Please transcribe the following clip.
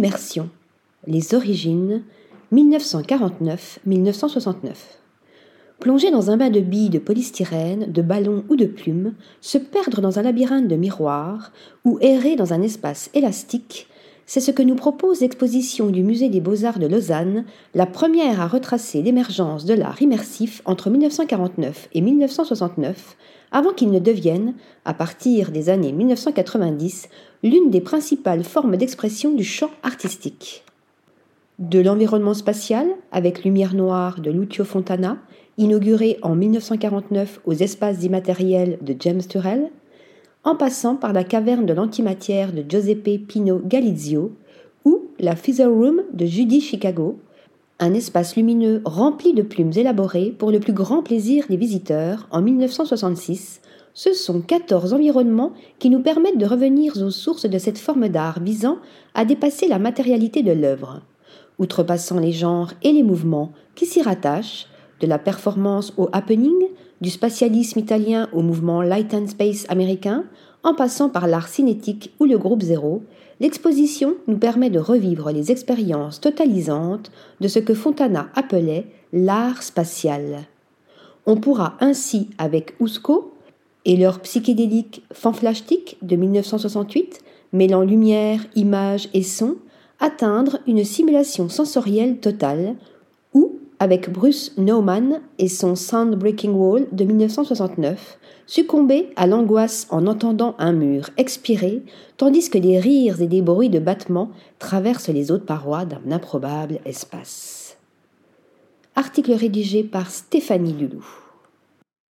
Immersion. Les origines 1949-1969. Plonger dans un bain de billes de polystyrène, de ballons ou de plumes, se perdre dans un labyrinthe de miroirs ou errer dans un espace élastique, c'est ce que nous propose l'exposition du Musée des Beaux-Arts de Lausanne, la première à retracer l'émergence de l'art immersif entre 1949 et 1969, avant qu'il ne devienne, à partir des années 1990, l'une des principales formes d'expression du champ artistique. De l'environnement spatial, avec Lumière Noire de Lucio Fontana, inauguré en 1949 aux espaces immatériels de James Turrell, en passant par la caverne de l'antimatière de Giuseppe Pino Galizio ou la Feather Room de Judy Chicago, un espace lumineux rempli de plumes élaborées pour le plus grand plaisir des visiteurs en 1966, ce sont 14 environnements qui nous permettent de revenir aux sources de cette forme d'art visant à dépasser la matérialité de l'œuvre. Outrepassant les genres et les mouvements qui s'y rattachent, de la performance au happening, du spatialisme italien au mouvement light and space américain, en passant par l'art cinétique ou le groupe zéro, l'exposition nous permet de revivre les expériences totalisantes de ce que Fontana appelait l'art spatial. On pourra ainsi, avec Usco et leur psychédélique fanflashtique de 1968, mêlant lumière, image et son, atteindre une simulation sensorielle totale avec Bruce Nauman et son Sound Breaking Wall de 1969, succomber à l'angoisse en entendant un mur expirer, tandis que des rires et des bruits de battements traversent les hautes parois d'un improbable espace. Article rédigé par Stéphanie Lulou.